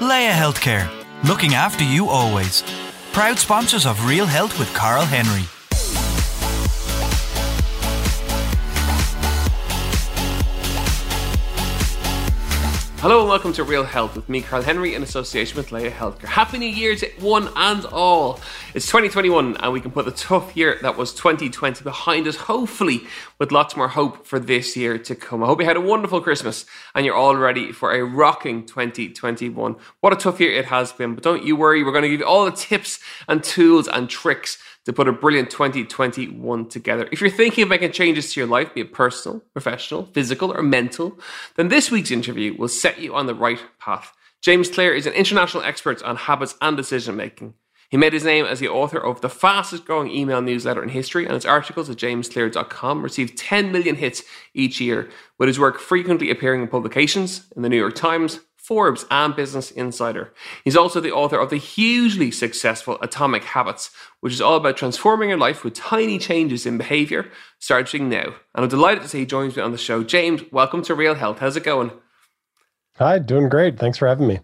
Laya Healthcare, looking after you always. Proud sponsors of Real Health with Carl Henry. Hello and welcome to Real Health with me, Carl Henry, in association with Laya Healthcare. Happy New Year to one and all. It's 2021 and we can put the tough year that was 2020 behind us, hopefully with lots more hope for this year to come. I hope you had a wonderful Christmas and you're all ready for a rocking 2021. What a tough year it has been, but don't you worry, we're going to give you all the tips and tools and tricks to put a brilliant 2021 together. If you're thinking of making changes to your life, be it personal, professional, physical, or mental, then this week's interview will set you on the right path. James Clear is an international expert on habits and decision making. He made his name as the author of the fastest growing email newsletter in history, and his articles at jamesclear.com receive 10 million hits each year, with his work frequently appearing in publications in the New York Times, Forbes, and Business Insider. He's also the author of the hugely successful Atomic Habits, which is all about transforming your life with tiny changes in behavior, starting now. And I'm delighted to say he joins me on the show. James, welcome to Real Health. How's it going? Hi, doing great. Thanks for having me.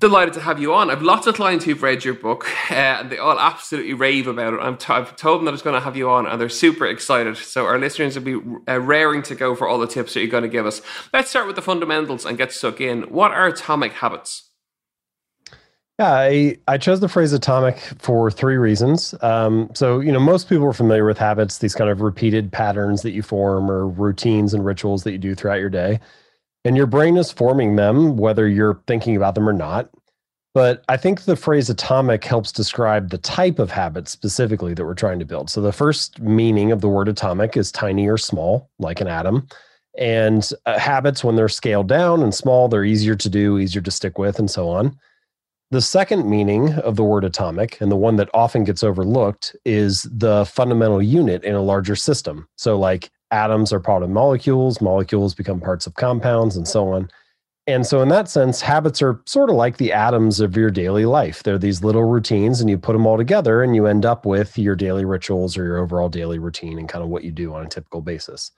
Delighted to have you on. I've lots of clients who've read your book uh, and they all absolutely rave about it. i t- I've told them that it's going to have you on and they're super excited. So our listeners will be uh, raring to go for all the tips that you're going to give us. Let's start with the fundamentals and get stuck in. What are atomic habits? Yeah, I, I chose the phrase atomic for three reasons. Um, so, you know, most people are familiar with habits, these kind of repeated patterns that you form or routines and rituals that you do throughout your day and your brain is forming them whether you're thinking about them or not but i think the phrase atomic helps describe the type of habit specifically that we're trying to build. So the first meaning of the word atomic is tiny or small like an atom. And uh, habits when they're scaled down and small they're easier to do easier to stick with and so on. The second meaning of the word atomic and the one that often gets overlooked is the fundamental unit in a larger system. So like atoms are part of molecules, molecules become parts of compounds, and so on. And so, in that sense, habits are sort of like the atoms of your daily life. They're these little routines, and you put them all together, and you end up with your daily rituals or your overall daily routine and kind of what you do on a typical basis.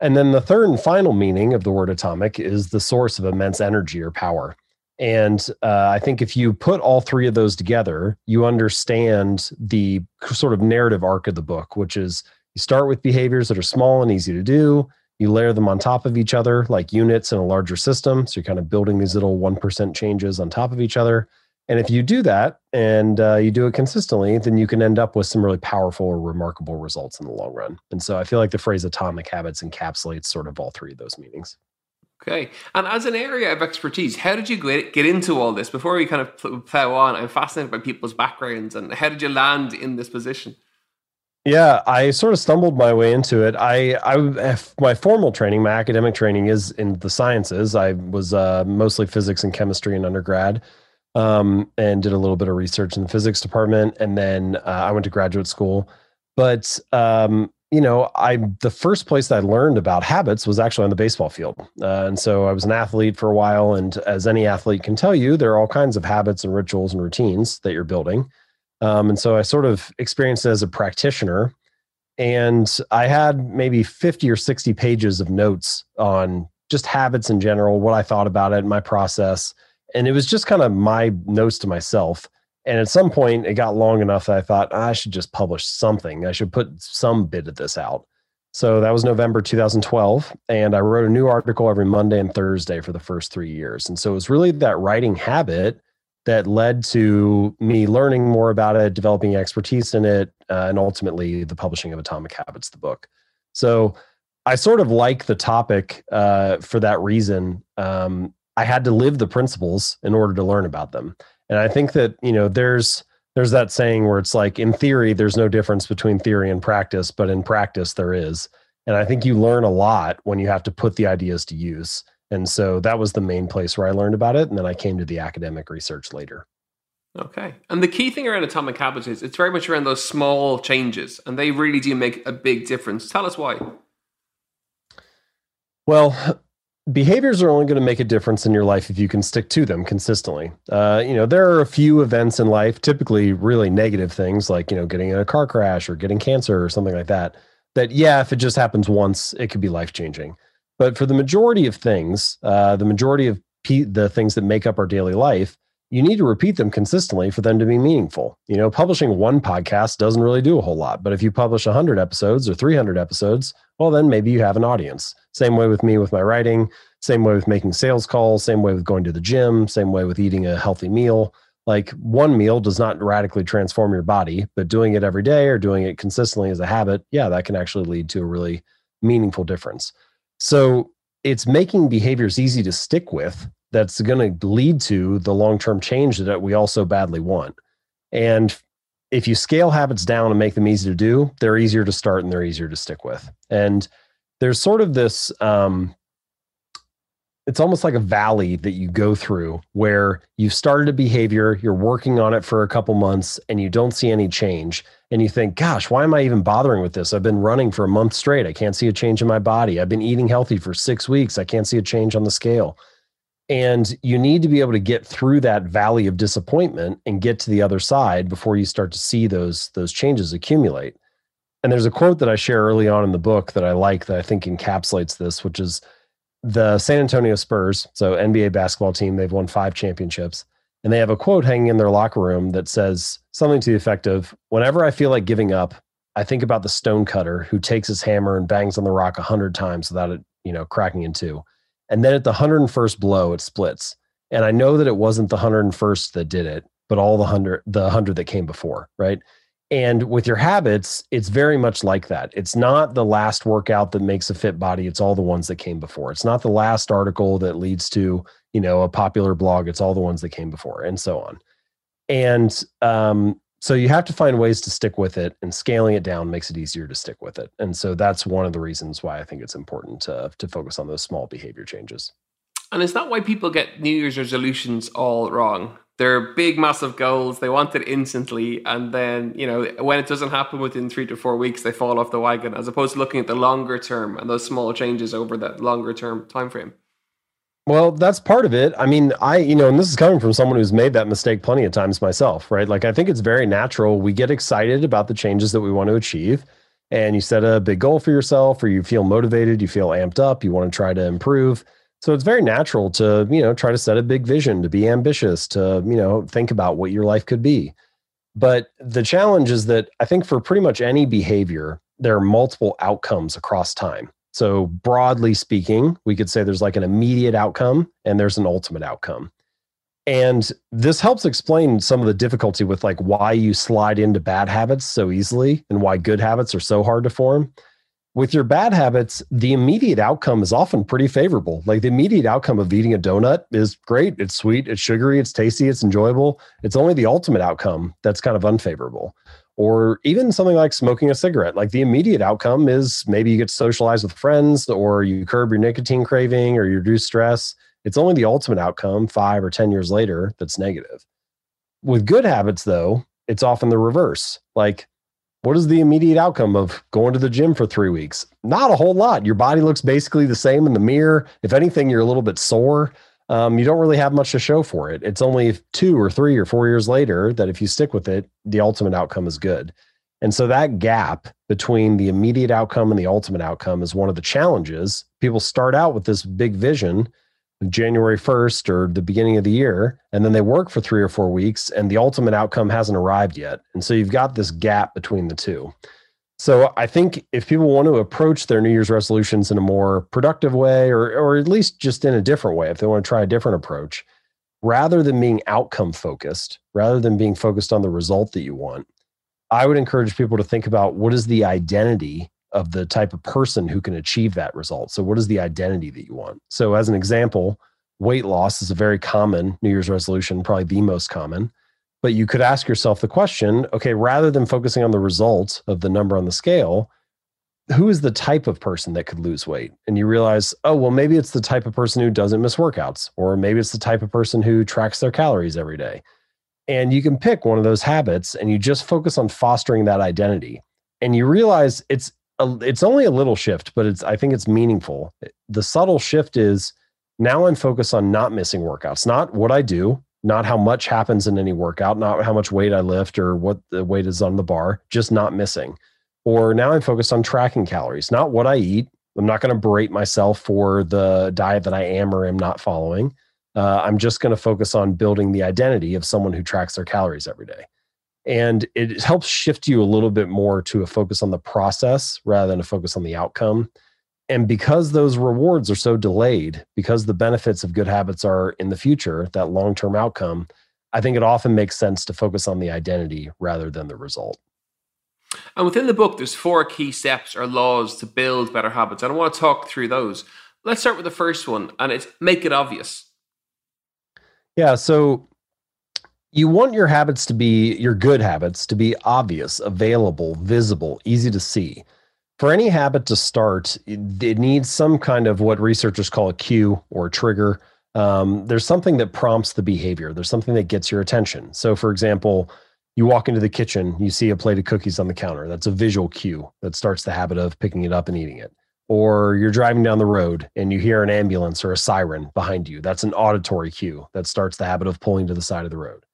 And then the third and final meaning of the word atomic is the source of immense energy or power. And uh, I think if you put all three of those together, you understand the sort of narrative arc of the book, which is you start with behaviors that are small and easy to do. You layer them on top of each other like units in a larger system. So you're kind of building these little 1% changes on top of each other. And if you do that and uh, you do it consistently, then you can end up with some really powerful or remarkable results in the long run. And so I feel like the phrase atomic habits encapsulates sort of all three of those meanings. Okay. And as an area of expertise, how did you get into all this? Before we kind of plow on, I'm fascinated by people's backgrounds and how did you land in this position? Yeah, I sort of stumbled my way into it. I, I, my formal training, my academic training is in the sciences. I was uh, mostly physics and chemistry in undergrad, um, and did a little bit of research in the physics department, and then uh, I went to graduate school. But um, you know, I the first place that I learned about habits was actually on the baseball field, uh, and so I was an athlete for a while. And as any athlete can tell you, there are all kinds of habits and rituals and routines that you're building. Um, and so I sort of experienced as a practitioner. And I had maybe 50 or 60 pages of notes on just habits in general, what I thought about it, my process. And it was just kind of my notes to myself. And at some point, it got long enough that I thought I should just publish something. I should put some bit of this out. So that was November 2012. And I wrote a new article every Monday and Thursday for the first three years. And so it was really that writing habit that led to me learning more about it, developing expertise in it, uh, and ultimately the publishing of Atomic Habits, the book. So I sort of like the topic uh, for that reason. Um, I had to live the principles in order to learn about them, and I think that you know there's there's that saying where it's like in theory there's no difference between theory and practice, but in practice there is. And I think you learn a lot when you have to put the ideas to use And so that was the main place where I learned about it. And then I came to the academic research later. Okay. And the key thing around atomic habits is it's very much around those small changes, and they really do make a big difference. Tell us why. Well, behaviors are only going to make a difference in your life if you can stick to them consistently. Uh, you know, there are a few events in life, typically really negative things like, you know, getting in a car crash or getting cancer or something like that, that, yeah, if it just happens once, it could be life changing. But for the majority of things, uh, the majority of the things that make up our daily life, you need to repeat them consistently for them to be meaningful. You know, publishing one podcast doesn't really do a whole lot, but if you publish 100 episodes or 300 episodes, well, then maybe you have an audience. Same way with me with my writing, same way with making sales calls, same way with going to the gym, same way with eating a healthy meal. Like one meal does not radically transform your body, but doing it every day or doing it consistently as a habit, yeah, that can actually lead to a really meaningful difference. So it's making behaviors easy to stick with that's going to lead to the long term change that we all so badly want. And if you scale habits down and make them easy to do, they're easier to start and they're easier to stick with. And there's sort of this um, it's almost like a valley that you go through where you've started a behavior, you're working on it for a couple months, and you don't see any change. And you think, gosh, why am I even bothering with this? I've been running for a month straight. I can't see a change in my body. I've been eating healthy for six weeks. I can't see a change on the scale. And you need to be able to get through that valley of disappointment and get to the other side before you start to see those, those changes accumulate. And there's a quote that I share early on in the book that I like that I think encapsulates this, which is the San Antonio Spurs, so NBA basketball team, they've won five championships. And they have a quote hanging in their locker room that says something to the effect of Whenever I feel like giving up, I think about the stonecutter who takes his hammer and bangs on the rock a hundred times without it, you know, cracking in two. And then at the 101st blow, it splits. And I know that it wasn't the 101st that did it, but all the hundred, the hundred that came before, right? And with your habits, it's very much like that. It's not the last workout that makes a fit body, it's all the ones that came before. It's not the last article that leads to, you know, a popular blog, it's all the ones that came before and so on. And um, so you have to find ways to stick with it and scaling it down makes it easier to stick with it. And so that's one of the reasons why I think it's important to to focus on those small behavior changes. And is that why people get New Year's resolutions all wrong? They're big, massive goals. They want it instantly, and then you know when it doesn't happen within three to four weeks, they fall off the wagon. As opposed to looking at the longer term and those small changes over that longer term time frame. Well, that's part of it. I mean, I, you know, and this is coming from someone who's made that mistake plenty of times myself, right? Like, I think it's very natural. We get excited about the changes that we want to achieve, and you set a big goal for yourself, or you feel motivated, you feel amped up, you want to try to improve. So it's very natural to, you know, try to set a big vision, to be ambitious, to, you know, think about what your life could be. But the challenge is that I think for pretty much any behavior, there are multiple outcomes across time. So, broadly speaking, we could say there's like an immediate outcome and there's an ultimate outcome. And this helps explain some of the difficulty with like why you slide into bad habits so easily and why good habits are so hard to form with your bad habits, the immediate outcome is often pretty favorable. Like the immediate outcome of eating a donut is great. It's sweet, it's sugary, it's tasty, it's enjoyable. It's only the ultimate outcome that's kind of unfavorable. Or even something like smoking a cigarette. Like the immediate outcome is maybe you get to socialize with friends or you curb your nicotine craving or you reduce stress. It's only the ultimate outcome five or 10 years later that's negative. With good habits, though, it's often the reverse. Like what is the immediate outcome of going to the gym for three weeks? Not a whole lot. Your body looks basically the same in the mirror. If anything, you're a little bit sore. Um, you don't really have much to show for it. It's only two or three or four years later that if you stick with it, the ultimate outcome is good. And so that gap between the immediate outcome and the ultimate outcome is one of the challenges. People start out with this big vision January 1st or the beginning of the year, and then they work for three or four weeks, and the ultimate outcome hasn't arrived yet. And so you've got this gap between the two. So I think if people want to approach their New Year's resolutions in a more productive way, or, or at least just in a different way, if they want to try a different approach, rather than being outcome focused, rather than being focused on the result that you want, I would encourage people to think about what is the identity of the type of person who can achieve that result. So, what is the identity that you want? So, as an example, weight loss is a very common New Year's resolution, probably the most common. But you could ask yourself the question okay, rather than focusing on the result of the number on the scale, who is the type of person that could lose weight? And you realize, oh, well, maybe it's the type of person who doesn't miss workouts, or maybe it's the type of person who tracks their calories every day. And you can pick one of those habits and you just focus on fostering that identity. And you realize it's a, it's only a little shift, but it's I think it's meaningful. The subtle shift is now I'm focused on not missing workouts, not what I do, not how much happens in any workout, not how much weight I lift or what the weight is on the bar, just not missing. Or now I'm focused on tracking calories, not what I eat. I'm not going to berate myself for the diet that I am or am not following. Uh, I'm just going to focus on building the identity of someone who tracks their calories every day. And it helps shift you a little bit more to a focus on the process rather than a focus on the outcome. And because those rewards are so delayed, because the benefits of good habits are in the future, that long term outcome, I think it often makes sense to focus on the identity rather than the result. And within the book, there's four key steps or laws to build better habits. And I want to talk through those. Let's start with the first one, and it's make it obvious. Yeah. So you want your habits to be your good habits to be obvious, available, visible, easy to see. For any habit to start, it needs some kind of what researchers call a cue or a trigger. Um, there's something that prompts the behavior. There's something that gets your attention. So, for example, you walk into the kitchen, you see a plate of cookies on the counter. That's a visual cue that starts the habit of picking it up and eating it. Or you're driving down the road and you hear an ambulance or a siren behind you. That's an auditory cue that starts the habit of pulling to the side of the road.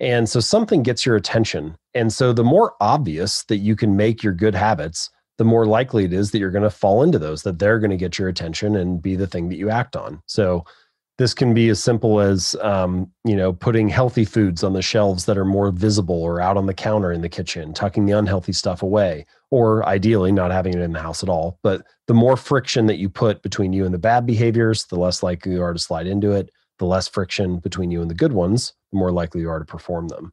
And so something gets your attention. And so the more obvious that you can make your good habits, the more likely it is that you're going to fall into those, that they're going to get your attention and be the thing that you act on. So this can be as simple as um, you know putting healthy foods on the shelves that are more visible or out on the counter in the kitchen tucking the unhealthy stuff away or ideally not having it in the house at all but the more friction that you put between you and the bad behaviors the less likely you are to slide into it the less friction between you and the good ones the more likely you are to perform them.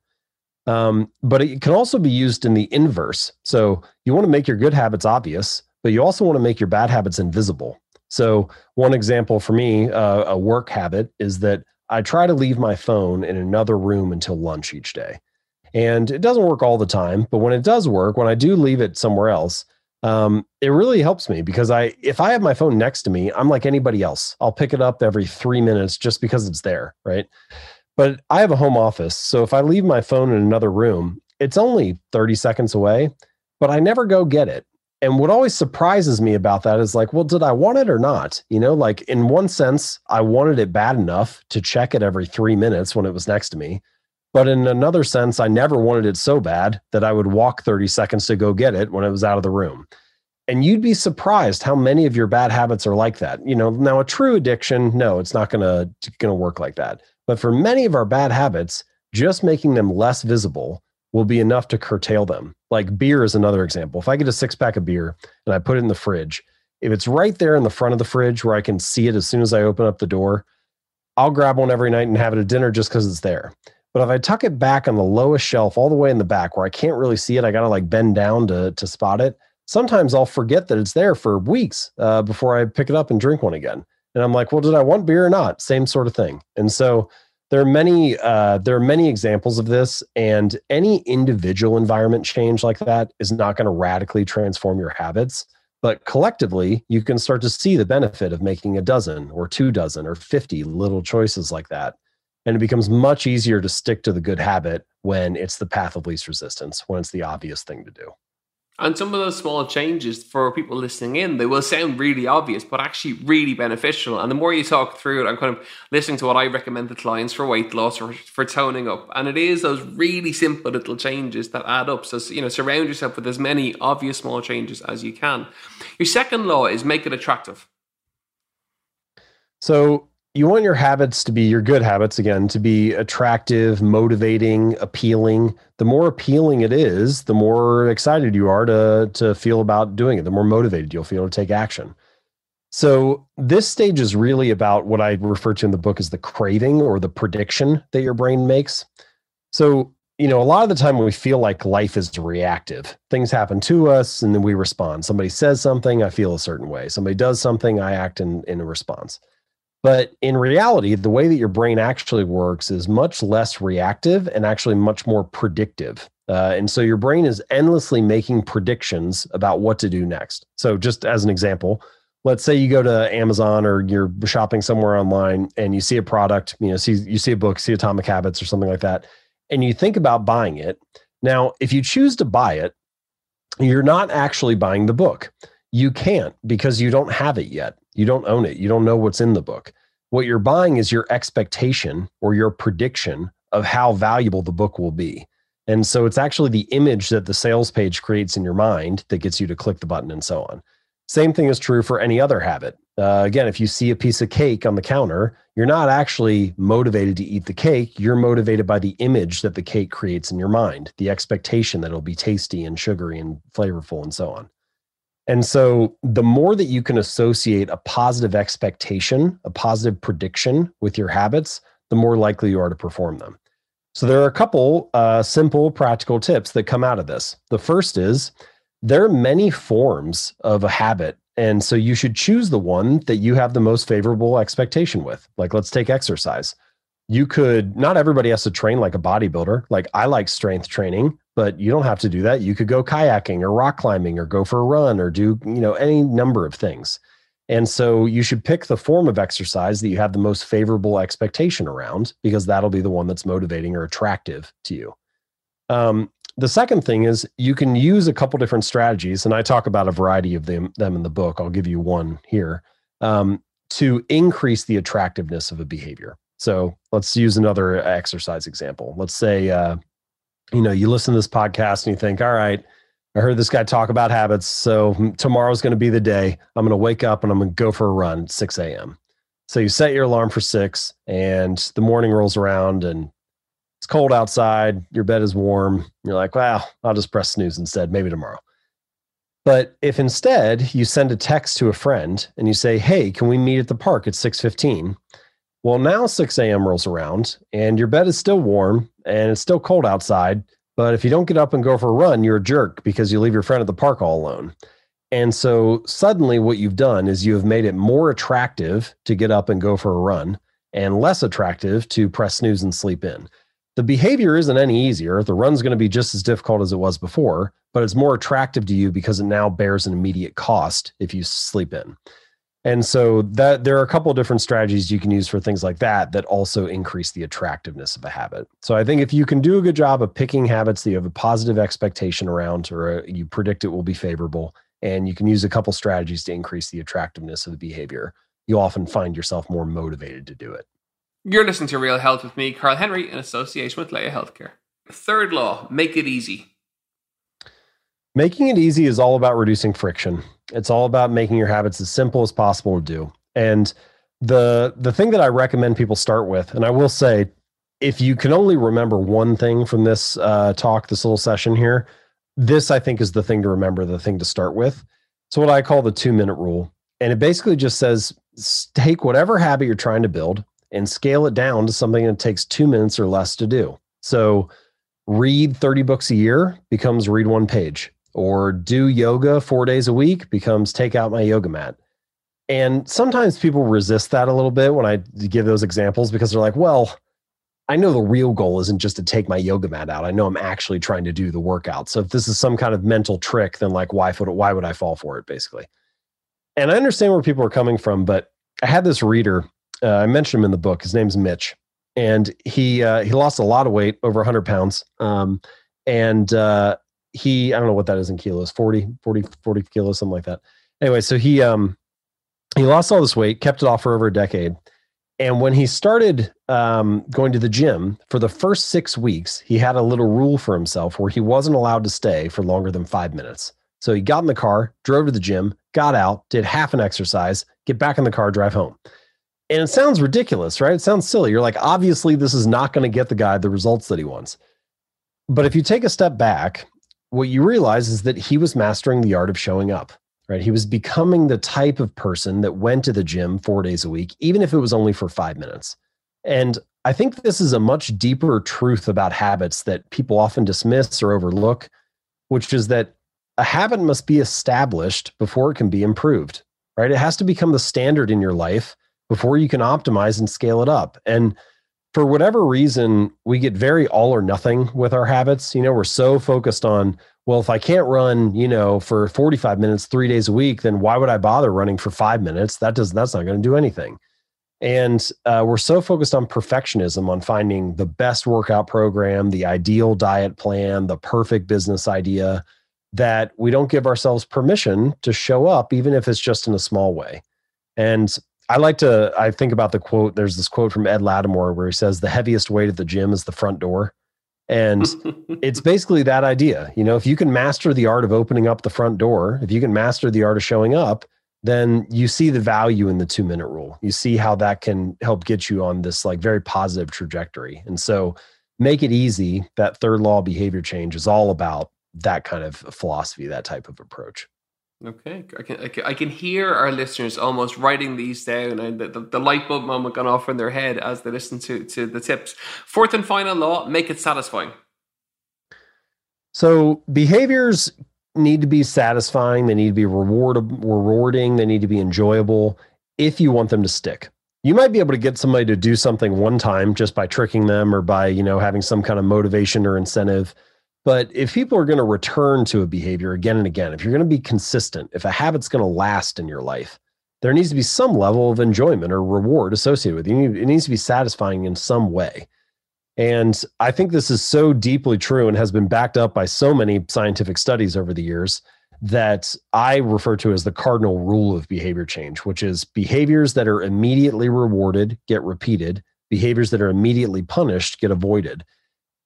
Um, but it can also be used in the inverse. So you want to make your good habits obvious but you also want to make your bad habits invisible. So, one example for me, uh, a work habit, is that I try to leave my phone in another room until lunch each day. And it doesn't work all the time, but when it does work, when I do leave it somewhere else, um, it really helps me because I, if I have my phone next to me, I'm like anybody else. I'll pick it up every three minutes just because it's there, right? But I have a home office, so if I leave my phone in another room, it's only 30 seconds away, but I never go get it and what always surprises me about that is like, well, did I want it or not? You know, like in one sense, I wanted it bad enough to check it every three minutes when it was next to me. But in another sense, I never wanted it so bad that I would walk 30 seconds to go get it when it was out of the room. And you'd be surprised how many of your bad habits are like that. You know, now a true addiction, no, it's not gonna gonna work like that. But for many of our bad habits, just making them less visible will be enough to curtail them. Like beer is another example. If I get a six pack of beer and I put it in the fridge, if it's right there in the front of the fridge where I can see it as soon as I open up the door, I'll grab one every night and have it at dinner just because it's there. But if I tuck it back on the lowest shelf, all the way in the back where I can't really see it, I got to like bend down to, to spot it. Sometimes I'll forget that it's there for weeks uh, before I pick it up and drink one again. And I'm like, well, did I want beer or not? Same sort of thing. And so there are many uh, there are many examples of this and any individual environment change like that is not going to radically transform your habits but collectively you can start to see the benefit of making a dozen or two dozen or 50 little choices like that and it becomes much easier to stick to the good habit when it's the path of least resistance when it's the obvious thing to do and some of those small changes for people listening in, they will sound really obvious, but actually really beneficial. And the more you talk through it, I'm kind of listening to what I recommend to clients for weight loss or for toning up. And it is those really simple little changes that add up. So, you know, surround yourself with as many obvious small changes as you can. Your second law is make it attractive. So you want your habits to be your good habits again to be attractive motivating appealing. The more appealing it is the more excited you are to to feel about doing it. The more motivated you'll feel to take action. So this stage is really about what i refer to in the book as the craving or the prediction that your brain makes. So you know a lot of the time we feel like life is reactive. Things happen to us and then we respond. Somebody says something i feel a certain way. Somebody does something i act in in a response But in reality, the way that your brain actually works is much less reactive and actually much more predictive. Uh, and so your brain is endlessly making predictions about what to do next. So, just as an example, let's say you go to Amazon or you're shopping somewhere online and you see a product, you know, see you see a book, see Atomic Habits or something like that, and you think about buying it. Now, if you choose to buy it, you're not actually buying the book. You can't because you don't have it yet. You don't own it. You don't know what's in the book. What you're buying is your expectation or your prediction of how valuable the book will be. And so it's actually the image that the sales page creates in your mind that gets you to click the button and so on. Same thing is true for any other habit. Uh, again, if you see a piece of cake on the counter, you're not actually motivated to eat the cake. You're motivated by the image that the cake creates in your mind, the expectation that it'll be tasty and sugary and flavorful and so on. And so, the more that you can associate a positive expectation, a positive prediction with your habits, the more likely you are to perform them. So, there are a couple uh, simple, practical tips that come out of this. The first is there are many forms of a habit. And so, you should choose the one that you have the most favorable expectation with. Like, let's take exercise. You could, not everybody has to train like a bodybuilder. Like, I like strength training but you don't have to do that. You could go kayaking or rock climbing or go for a run or do, you know, any number of things. And so you should pick the form of exercise that you have the most favorable expectation around because that'll be the one that's motivating or attractive to you. Um, the second thing is you can use a couple different strategies, and I talk about a variety of them, them in the book. I'll give you one here um, to increase the attractiveness of a behavior. So let's use another exercise example. Let's say uh, you know, you listen to this podcast and you think, all right, I heard this guy talk about habits. So tomorrow's going to be the day. I'm going to wake up and I'm going to go for a run at 6 a.m. So you set your alarm for six and the morning rolls around and it's cold outside. Your bed is warm. You're like, well, I'll just press snooze instead, maybe tomorrow. But if instead you send a text to a friend and you say, hey, can we meet at the park at 615? Well, now 6 a.m. rolls around and your bed is still warm and it's still cold outside. But if you don't get up and go for a run, you're a jerk because you leave your friend at the park all alone. And so suddenly, what you've done is you have made it more attractive to get up and go for a run and less attractive to press snooze and sleep in. The behavior isn't any easier. The run's going to be just as difficult as it was before, but it's more attractive to you because it now bears an immediate cost if you sleep in. And so that there are a couple of different strategies you can use for things like that that also increase the attractiveness of a habit. So I think if you can do a good job of picking habits that you have a positive expectation around or a, you predict it will be favorable and you can use a couple strategies to increase the attractiveness of the behavior, you'll often find yourself more motivated to do it. You're listening to Real Health with me, Carl Henry, in association with Laya Healthcare. Third law, make it easy. Making it easy is all about reducing friction. It's all about making your habits as simple as possible to do. And the the thing that I recommend people start with, and I will say, if you can only remember one thing from this uh, talk, this little session here, this I think is the thing to remember, the thing to start with. So what I call the two minute rule, and it basically just says take whatever habit you're trying to build and scale it down to something that takes two minutes or less to do. So, read 30 books a year becomes read one page or do yoga four days a week becomes take out my yoga mat. And sometimes people resist that a little bit when I give those examples because they're like, well, I know the real goal isn't just to take my yoga mat out. I know I'm actually trying to do the workout. So if this is some kind of mental trick, then like why would why would I fall for it basically? And I understand where people are coming from, but I had this reader. Uh, I mentioned him in the book. His name's Mitch, and he uh, he lost a lot of weight, over 100 pounds. Um, and uh, he i don't know what that is in kilos 40 40 40 kilos something like that. Anyway so he um he lost all this weight kept it off for over a decade. And when he started um, going to the gym for the first six weeks he had a little rule for himself where he wasn't allowed to stay for longer than five minutes. So he got in the car drove to the gym got out did half an exercise get back in the car drive home. And it sounds ridiculous right? It sounds silly. You're like obviously this is not going to get the guy the results that he wants. But if you take a step back what you realize is that he was mastering the art of showing up, right? He was becoming the type of person that went to the gym four days a week, even if it was only for five minutes. And I think this is a much deeper truth about habits that people often dismiss or overlook, which is that a habit must be established before it can be improved, right? It has to become the standard in your life before you can optimize and scale it up. And for whatever reason, we get very all or nothing with our habits. You know, we're so focused on, well, if I can't run, you know, for 45 minutes, three days a week, then why would I bother running for five minutes? That does that's not going to do anything. And uh, we're so focused on perfectionism, on finding the best workout program, the ideal diet plan, the perfect business idea, that we don't give ourselves permission to show up, even if it's just in a small way. And I like to, I think about the quote. There's this quote from Ed Latimore where he says, The heaviest weight at the gym is the front door. And it's basically that idea. You know, if you can master the art of opening up the front door, if you can master the art of showing up, then you see the value in the two minute rule. You see how that can help get you on this like very positive trajectory. And so make it easy. That third law of behavior change is all about that kind of philosophy, that type of approach. Okay, I can, I can, I can hear our listeners almost writing these down, and the, the, the, light bulb moment gone off in their head as they listen to to the tips. Fourth and final law: make it satisfying. So behaviors need to be satisfying. They need to be reward rewarding. They need to be enjoyable if you want them to stick. You might be able to get somebody to do something one time just by tricking them or by you know having some kind of motivation or incentive but if people are going to return to a behavior again and again, if you're going to be consistent, if a habit's going to last in your life, there needs to be some level of enjoyment or reward associated with it. It needs to be satisfying in some way. And I think this is so deeply true and has been backed up by so many scientific studies over the years that I refer to as the cardinal rule of behavior change, which is behaviors that are immediately rewarded get repeated, behaviors that are immediately punished get avoided.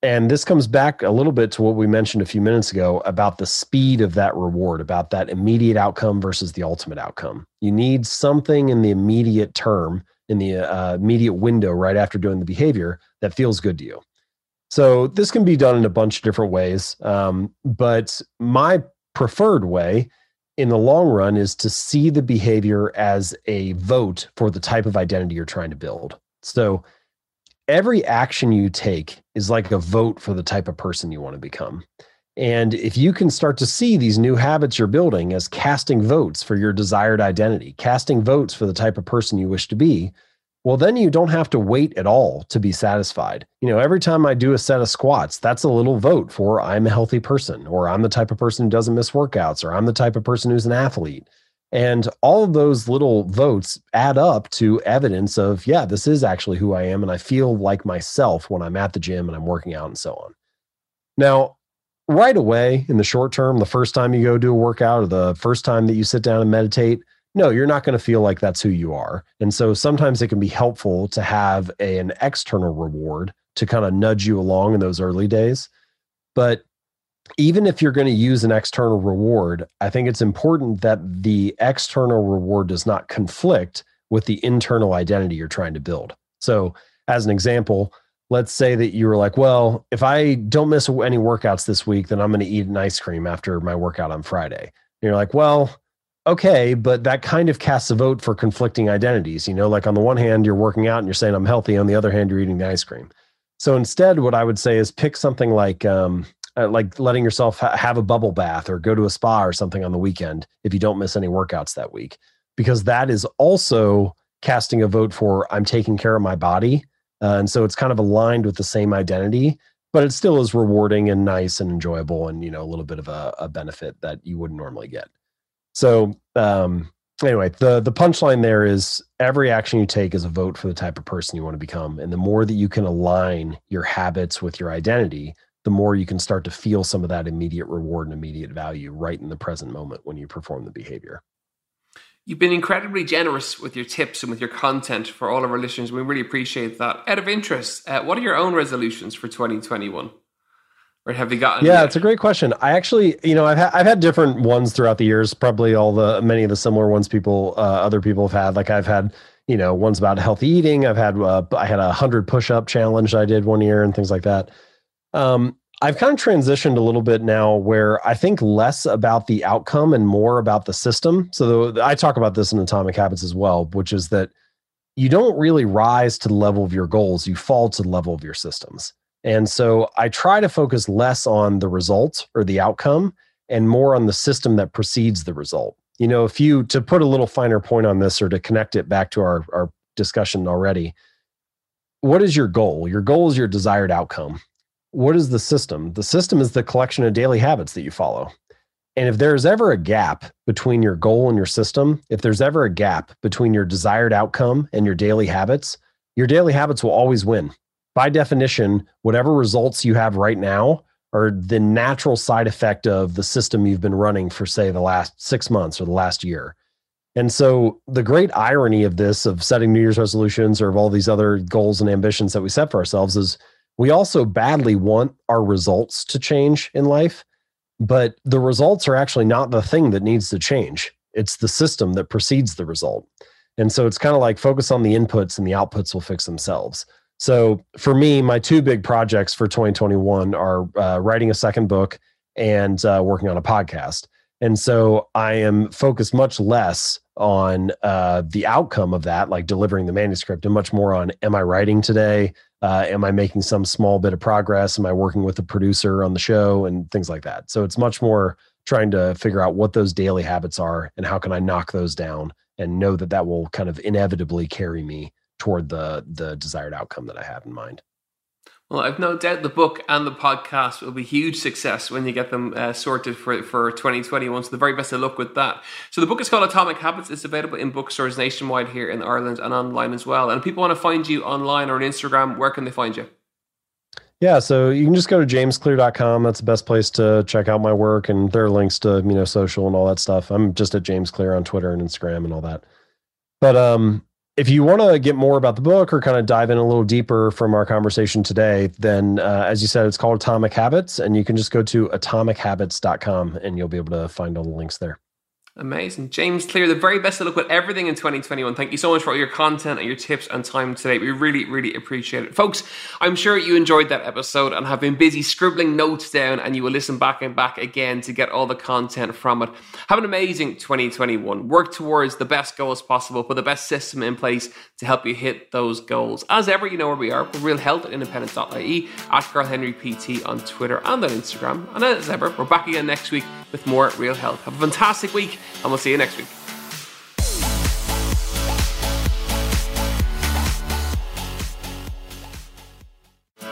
And this comes back a little bit to what we mentioned a few minutes ago about the speed of that reward, about that immediate outcome versus the ultimate outcome. You need something in the immediate term, in the uh, immediate window right after doing the behavior that feels good to you. So this can be done in a bunch of different ways. Um, but my preferred way in the long run is to see the behavior as a vote for the type of identity you're trying to build. So every action you take is like a vote for the type of person you want to become. And if you can start to see these new habits you're building as casting votes for your desired identity, casting votes for the type of person you wish to be, well, then you don't have to wait at all to be satisfied. You know, every time I do a set of squats, that's a little vote for I'm a healthy person, or I'm the type of person who doesn't miss workouts, or I'm the type of person who's an athlete. And all of those little votes add up to evidence of, yeah, this is actually who I am. And I feel like myself when I'm at the gym and I'm working out and so on. Now, right away in the short term, the first time you go do a workout or the first time that you sit down and meditate, no, you're not going to feel like that's who you are. And so sometimes it can be helpful to have a, an external reward to kind of nudge you along in those early days. But even if you're going to use an external reward, I think it's important that the external reward does not conflict with the internal identity you're trying to build. So, as an example, let's say that you were like, well, if I don't miss any workouts this week, then I'm going to eat an ice cream after my workout on Friday. And you're like, well, okay, but that kind of casts a vote for conflicting identities. You know, like on the one hand, you're working out and you're saying I'm healthy. On the other hand, you're eating the ice cream. So instead, what I would say is pick something like, um, uh, like letting yourself ha- have a bubble bath or go to a spa or something on the weekend if you don't miss any workouts that week. Because that is also casting a vote for i'm taking care of my body. Uh, and so it's kind of aligned with the same identity but it still is rewarding and nice and enjoyable and you know a little bit of a, a benefit that you wouldn't normally get. So um anyway the the punchline there is every action you take is a vote for the type of person you want to become. And the more that you can align your habits with your identity the more you can start to feel some of that immediate reward and immediate value right in the present moment when you perform the behavior. You've been incredibly generous with your tips and with your content for all of our listeners. We really appreciate that. Out of interest, uh, what are your own resolutions for 2021? Or have you gotten? Yeah, it's a great question. I actually, you know, I've had I've had different ones throughout the years. Probably all the many of the similar ones people, uh, other people have had. Like I've had, you know, ones about healthy eating. I've had uh, I had a hundred push up challenge I did one year and things like that. Um, I've kind of transitioned a little bit now where I think less about the outcome and more about the system. So the, I talk about this in Atomic Habits as well, which is that you don't really rise to the level of your goals, you fall to the level of your systems. And so I try to focus less on the result or the outcome and more on the system that precedes the result. You know, if you to put a little finer point on this or to connect it back to our, our discussion already. What is your goal? Your goal is your desired outcome. What is the system? The system is the collection of daily habits that you follow. And if there's ever a gap between your goal and your system, if there's ever a gap between your desired outcome and your daily habits, your daily habits will always win. By definition, whatever results you have right now are the natural side effect of the system you've been running for, say, the last six months or the last year. And so, the great irony of this, of setting New Year's resolutions or of all these other goals and ambitions that we set for ourselves, is we also badly want our results to change in life but the results are actually not the thing that needs to change. It's the system that precedes the result. And so it's kind of like focus on the inputs and the outputs will fix themselves. So for me, my two big projects for 2021 are uh, writing a second book and uh, working on a podcast. And so I am focused much less on uh, the outcome of that, like delivering the manuscript, and much more on am I writing today? Uh, am I making some small bit of progress? Am I working with a producer on the show and things like that? So it's much more trying to figure out what those daily habits are and how can I knock those down and know that that will kind of inevitably carry me toward the the desired outcome that I have in mind. Well, I've no doubt the book and the podcast will be huge success when you get them uh, sorted for, for 2021. So the very best of luck with that. So the book is called Atomic Habits. It's available in bookstores nationwide here in Ireland and online as well. And people want to find you online or on Instagram, where can they find you? Yeah, so you can just go to jamesclear.com. That's the best place to check out my work. And there are links to, you know, social and all that stuff. I'm just at James Clear on Twitter and Instagram and all that. But um, if you want to get more about the book or kind of dive in a little deeper from our conversation today, then uh, as you said, it's called Atomic Habits, and you can just go to atomichabits.com and you'll be able to find all the links there. Amazing. James Clear, the very best of luck with everything in 2021. Thank you so much for all your content and your tips and time today. We really, really appreciate it. Folks, I'm sure you enjoyed that episode and have been busy scribbling notes down and you will listen back and back again to get all the content from it. Have an amazing 2021. Work towards the best goals possible, put the best system in place to help you hit those goals. As ever, you know where we are. We're Real Health at independent.ie, at Carl Henry PT on Twitter and on Instagram. And as ever, we're back again next week with more Real Health. Have a fantastic week and we'll see you next week.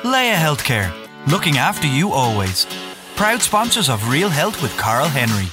Laya Healthcare, looking after you always. Proud sponsors of Real Health with Carl Henry.